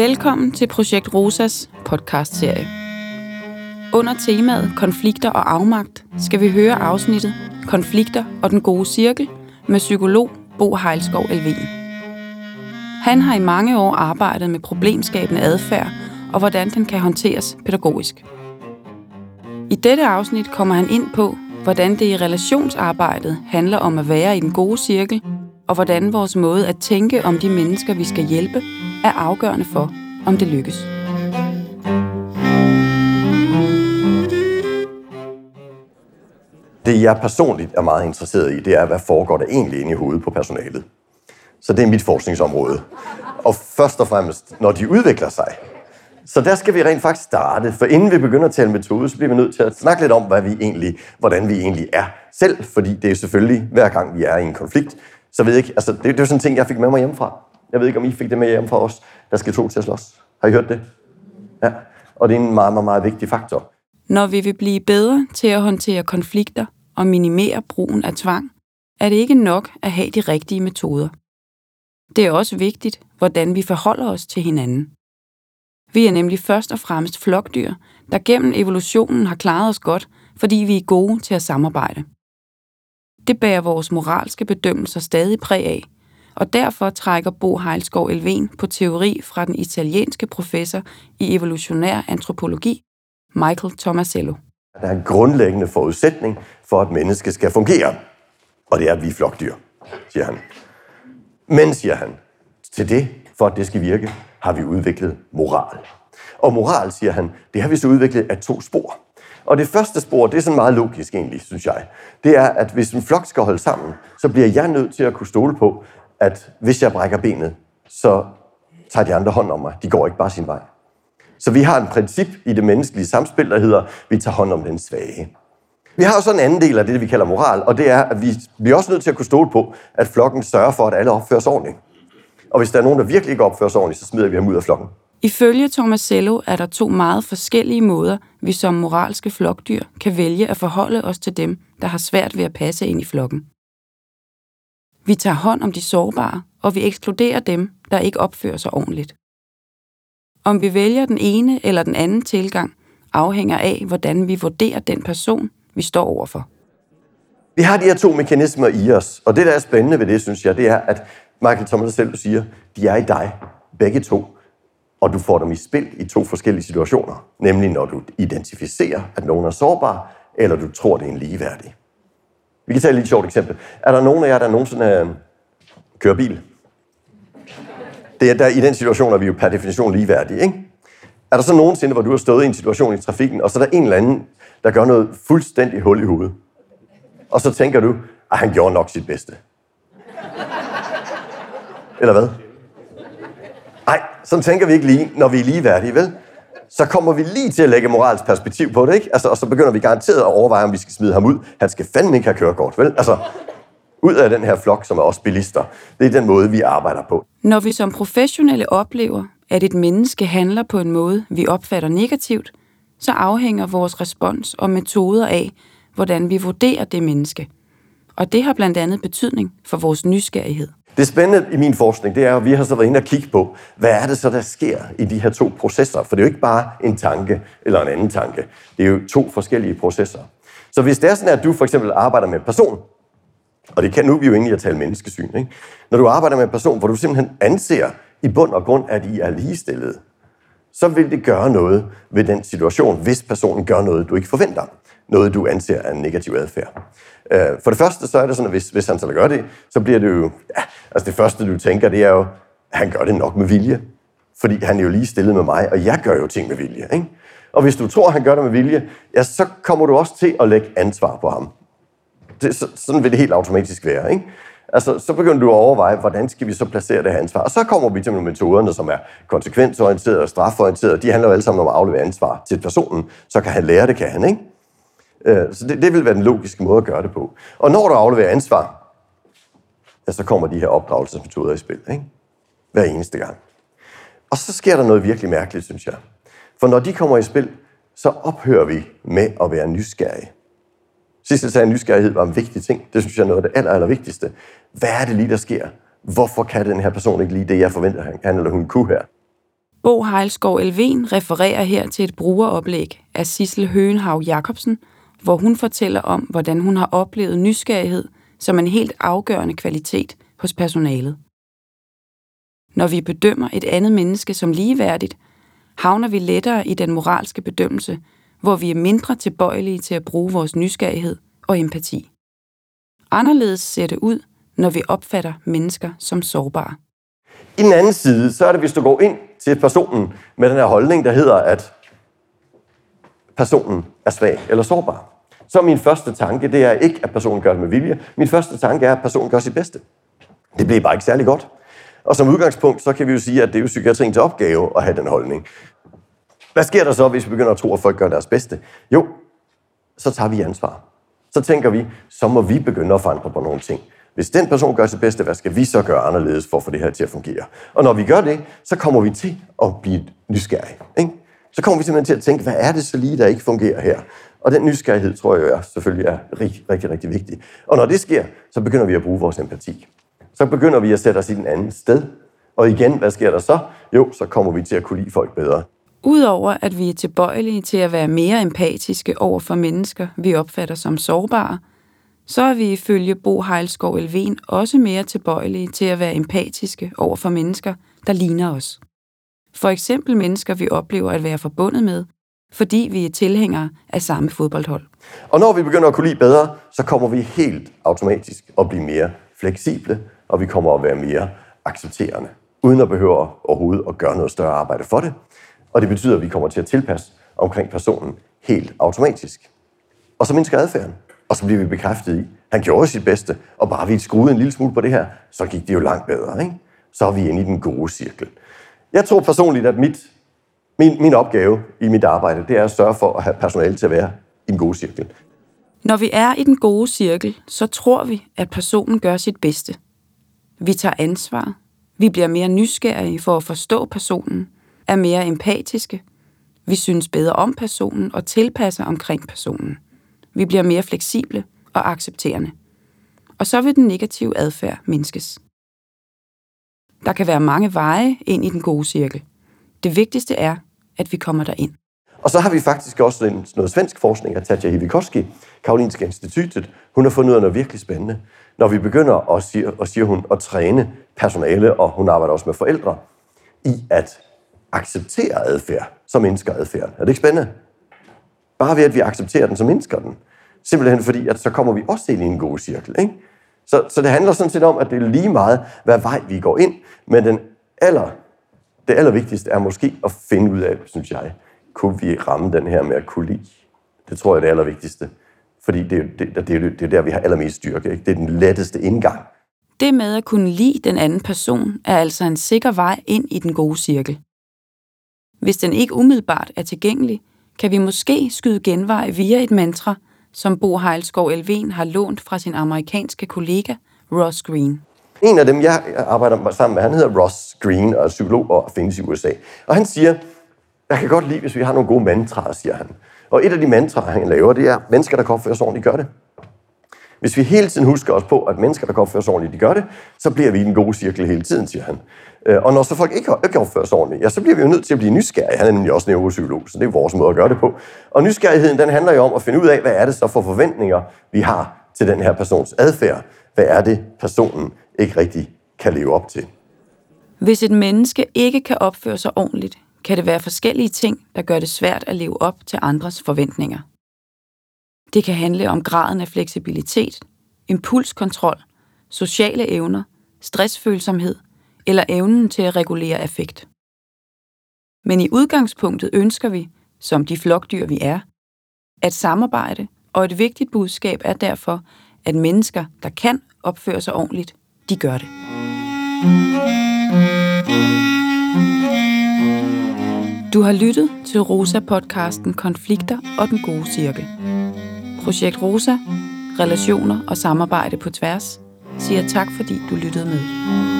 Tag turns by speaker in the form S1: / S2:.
S1: Velkommen til Projekt Rosas podcastserie. Under temaet Konflikter og afmagt skal vi høre afsnittet Konflikter og den gode cirkel med psykolog Bo Heilskov Elven. Han har i mange år arbejdet med problemskabende adfærd og hvordan den kan håndteres pædagogisk. I dette afsnit kommer han ind på, hvordan det i relationsarbejdet handler om at være i den gode cirkel, og hvordan vores måde at tænke om de mennesker, vi skal hjælpe, er afgørende for, om det lykkes.
S2: Det jeg personligt er meget interesseret i, det er, hvad foregår der egentlig inde i hovedet på personalet. Så det er mit forskningsområde. Og først og fremmest, når de udvikler sig. Så der skal vi rent faktisk starte, for inden vi begynder at tale metode, så bliver vi nødt til at snakke lidt om, hvad vi egentlig, hvordan vi egentlig er selv, fordi det er selvfølgelig, hver gang vi er i en konflikt, så ved jeg ikke, altså det, det er jo sådan en ting, jeg fik med mig hjemmefra. Jeg ved ikke, om I fik det med hjem fra os, der skal to til at slås. Har I hørt det? Ja. Og det er en meget, meget, meget vigtig faktor.
S1: Når vi vil blive bedre til at håndtere konflikter og minimere brugen af tvang, er det ikke nok at have de rigtige metoder. Det er også vigtigt, hvordan vi forholder os til hinanden. Vi er nemlig først og fremmest flokdyr, der gennem evolutionen har klaret os godt, fordi vi er gode til at samarbejde. Det bærer vores moralske bedømmelser stadig præg af, og derfor trækker Bo Heilskov Elven på teori fra den italienske professor i evolutionær antropologi, Michael Tomasello.
S2: Der er en grundlæggende forudsætning for, at mennesket skal fungere, og det er, at vi er flokdyr, siger han. Men, siger han, til det, for at det skal virke, har vi udviklet moral. Og moral, siger han, det har vi så udviklet af to spor. Og det første spor, det er sådan meget logisk egentlig, synes jeg. Det er, at hvis en flok skal holde sammen, så bliver jeg nødt til at kunne stole på, at hvis jeg brækker benet, så tager de andre hånd om mig. De går ikke bare sin vej. Så vi har en princip i det menneskelige samspil, der hedder, vi tager hånd om den svage. Vi har også en anden del af det, vi kalder moral, og det er, at vi bliver også nødt til at kunne stole på, at flokken sørger for, at alle opfører sig ordentligt. Og hvis der er nogen, der virkelig ikke opfører sig ordentligt, så smider vi ham ud af flokken.
S1: Ifølge Tomasello er der to meget forskellige måder, vi som moralske flokdyr kan vælge at forholde os til dem, der har svært ved at passe ind i flokken. Vi tager hånd om de sårbare, og vi ekskluderer dem, der ikke opfører sig ordentligt. Om vi vælger den ene eller den anden tilgang, afhænger af, hvordan vi vurderer den person, vi står overfor.
S2: Vi har de her to mekanismer i os, og det, der er spændende ved det, synes jeg, det er, at Michael Thomas selv siger, de er i dig, begge to, og du får dem i spil i to forskellige situationer. Nemlig når du identificerer, at nogen er sårbar, eller du tror, det er en ligeværdig. Vi kan tage et lille sjovt eksempel. Er der nogen af jer, der nogensinde øh, kører bil? Det er, der, I den situation er vi jo per definition ligeværdige, ikke? Er der så nogensinde, hvor du har stået i en situation i trafikken, og så er der en eller anden, der gør noget fuldstændig hul i hovedet? Og så tænker du, at han gjorde nok sit bedste. Eller hvad? Nej, sådan tænker vi ikke lige, når vi er ligeværdige, vel? Så kommer vi lige til at lægge moralsk perspektiv på det, ikke? Altså, og så begynder vi garanteret at overveje, om vi skal smide ham ud. Han skal fandme ikke have kørekort, vel? Altså, ud af den her flok, som er også bilister. Det er den måde, vi arbejder på.
S1: Når vi som professionelle oplever, at et menneske handler på en måde, vi opfatter negativt, så afhænger vores respons og metoder af, hvordan vi vurderer det menneske. Og det har blandt andet betydning for vores nysgerrighed.
S2: Det spændende i min forskning, det er, at vi har så været inde og kigge på, hvad er det så, der sker i de her to processer? For det er jo ikke bare en tanke eller en anden tanke. Det er jo to forskellige processer. Så hvis det er sådan, at du for eksempel arbejder med en person, og det kan nu vi jo egentlig at tale menneskesyn, ikke? når du arbejder med en person, hvor du simpelthen anser i bund og grund, at I er ligestillede, så vil det gøre noget ved den situation, hvis personen gør noget, du ikke forventer. Noget, du anser er en negativ adfærd. Øh, for det første, så er det sådan, at hvis, hvis han så gør det, så bliver det jo... Ja, altså det første, du tænker, det er jo, at han gør det nok med vilje. Fordi han er jo lige stillet med mig, og jeg gør jo ting med vilje. Ikke? Og hvis du tror, at han gør det med vilje, ja, så kommer du også til at lægge ansvar på ham. Det, så, sådan vil det helt automatisk være. Ikke? Altså, så begynder du at overveje, hvordan skal vi så placere det her ansvar? Og så kommer vi til nogle metoderne, som er konsekvensorienterede og straforienterede. De handler jo alle sammen om at aflevere ansvar til personen. Så kan han lære det, kan han, ikke? Øh, så det, det vil være den logiske måde at gøre det på. Og når du afleverer ansvar, ja, så kommer de her opdragelsesmetoder i spil. Ikke? Hver eneste gang. Og så sker der noget virkelig mærkeligt, synes jeg. For når de kommer i spil, så ophører vi med at være nysgerrige. Sidst jeg sagde, at nysgerrighed var en vigtig ting. Det synes jeg er noget af det aller, aller vigtigste. Hvad er det lige, der sker? Hvorfor kan den her person ikke lige det, jeg forventer, han eller hun kunne her?
S1: Bo Heilskov Elven refererer her til et brugeroplæg af Sissel Høenhav Jacobsen, hvor hun fortæller om, hvordan hun har oplevet nysgerrighed som en helt afgørende kvalitet hos personalet. Når vi bedømmer et andet menneske som ligeværdigt, havner vi lettere i den moralske bedømmelse, hvor vi er mindre tilbøjelige til at bruge vores nysgerrighed og empati. Anderledes ser det ud, når vi opfatter mennesker som sårbare.
S2: I den anden side, så er det, hvis du går ind til personen med den her holdning, der hedder, at personen er svag eller sårbar. Så min første tanke, det er ikke, at personen gør det med vilje. Min første tanke er, at personen gør sit bedste. Det bliver bare ikke særlig godt. Og som udgangspunkt, så kan vi jo sige, at det er jo psykiatriens opgave at have den holdning. Hvad sker der så, hvis vi begynder at tro, at folk gør deres bedste? Jo, så tager vi ansvar. Så tænker vi, så må vi begynde at forandre på nogle ting. Hvis den person gør sit bedste, hvad skal vi så gøre anderledes for at få det her til at fungere? Og når vi gør det, så kommer vi til at blive nysgerrige. Ikke? Så kommer vi simpelthen til at tænke, hvad er det så lige, der ikke fungerer her? Og den nysgerrighed, tror jeg, er selvfølgelig er rigtig, rigtig, rigtig vigtig. Og når det sker, så begynder vi at bruge vores empati. Så begynder vi at sætte os i den anden sted. Og igen, hvad sker der så? Jo, så kommer vi til at kunne lide folk bedre.
S1: Udover at vi er tilbøjelige til at være mere empatiske over for mennesker, vi opfatter som sårbare, så er vi ifølge Bo Heilskov Elven også mere tilbøjelige til at være empatiske over for mennesker, der ligner os. For eksempel mennesker, vi oplever at være forbundet med, fordi vi er tilhængere af samme fodboldhold.
S2: Og når vi begynder at kunne lide bedre, så kommer vi helt automatisk at blive mere fleksible, og vi kommer at være mere accepterende, uden at behøve overhovedet at gøre noget større arbejde for det. Og det betyder, at vi kommer til at tilpasse omkring personen helt automatisk. Og så mindsker adfærden. Og så bliver vi bekræftet i, han gjorde sit bedste, og bare vi skruede en lille smule på det her, så gik det jo langt bedre. Ikke? Så er vi inde i den gode cirkel. Jeg tror personligt, at mit, min, min opgave i mit arbejde, det er at sørge for at have personale til at være i den gode cirkel.
S1: Når vi er i den gode cirkel, så tror vi, at personen gør sit bedste. Vi tager ansvar. Vi bliver mere nysgerrige for at forstå personen, er mere empatiske. Vi synes bedre om personen og tilpasser omkring personen. Vi bliver mere fleksible og accepterende. Og så vil den negative adfærd mindskes. Der kan være mange veje ind i den gode cirkel. Det vigtigste er, at vi kommer derind.
S2: Og så har vi faktisk også en, noget svensk forskning af Tatja Hivikoski, Karolinska Institutet. Hun har fundet ud af noget virkelig spændende. Når vi begynder at, siger, og siger hun, at træne personale, og hun arbejder også med forældre, i at acceptere adfærd, så mindsker adfærden. Er det ikke spændende? Bare ved, at vi accepterer den, så mindsker den. Simpelthen fordi, at så kommer vi også ind i en god cirkel. Ikke? Så, så det handler sådan set om, at det er lige meget, hvad vej vi går ind, men den aller, det allervigtigste er måske at finde ud af, synes jeg, kunne vi ramme den her med at kunne lide. Det tror jeg er det allervigtigste. Fordi det, det, det, det, det er der, vi har allermest styrke. Ikke? Det er den letteste indgang.
S1: Det med at kunne lide den anden person er altså en sikker vej ind i den gode cirkel. Hvis den ikke umiddelbart er tilgængelig, kan vi måske skyde genvej via et mantra, som Bo Heilskov Elven har lånt fra sin amerikanske kollega Ross Green.
S2: En af dem, jeg arbejder sammen med, han hedder Ross Green og er psykolog og findes i USA. Og han siger, jeg kan godt lide, hvis vi har nogle gode mantraer, siger han. Og et af de mantraer, han laver, det er, mennesker, der kan opføre sig ordentligt, gør det. Hvis vi hele tiden husker os på, at mennesker, der kan opføre sig ordentligt, de gør det, så bliver vi i den gode cirkel hele tiden, siger han. Øh, og når så folk ikke, ikke opfører sig ordentligt, ja, så bliver vi jo nødt til at blive nysgerrige. Han er nemlig også neuropsykolog, så det er vores måde at gøre det på. Og nysgerrigheden, den handler jo om at finde ud af, hvad er det så for forventninger, vi har til den her persons adfærd. Hvad er det, personen ikke rigtig kan leve op til?
S1: Hvis et menneske ikke kan opføre sig ordentligt, kan det være forskellige ting, der gør det svært at leve op til andres forventninger. Det kan handle om graden af fleksibilitet, impulskontrol, sociale evner, stressfølsomhed eller evnen til at regulere affekt. Men i udgangspunktet ønsker vi, som de flokdyr vi er, at samarbejde, og et vigtigt budskab er derfor, at mennesker, der kan opføre sig ordentligt, de gør det. Du har lyttet til Rosa-podcasten Konflikter og den gode cirkel. Projekt Rosa, relationer og samarbejde på tværs, siger tak fordi du lyttede med.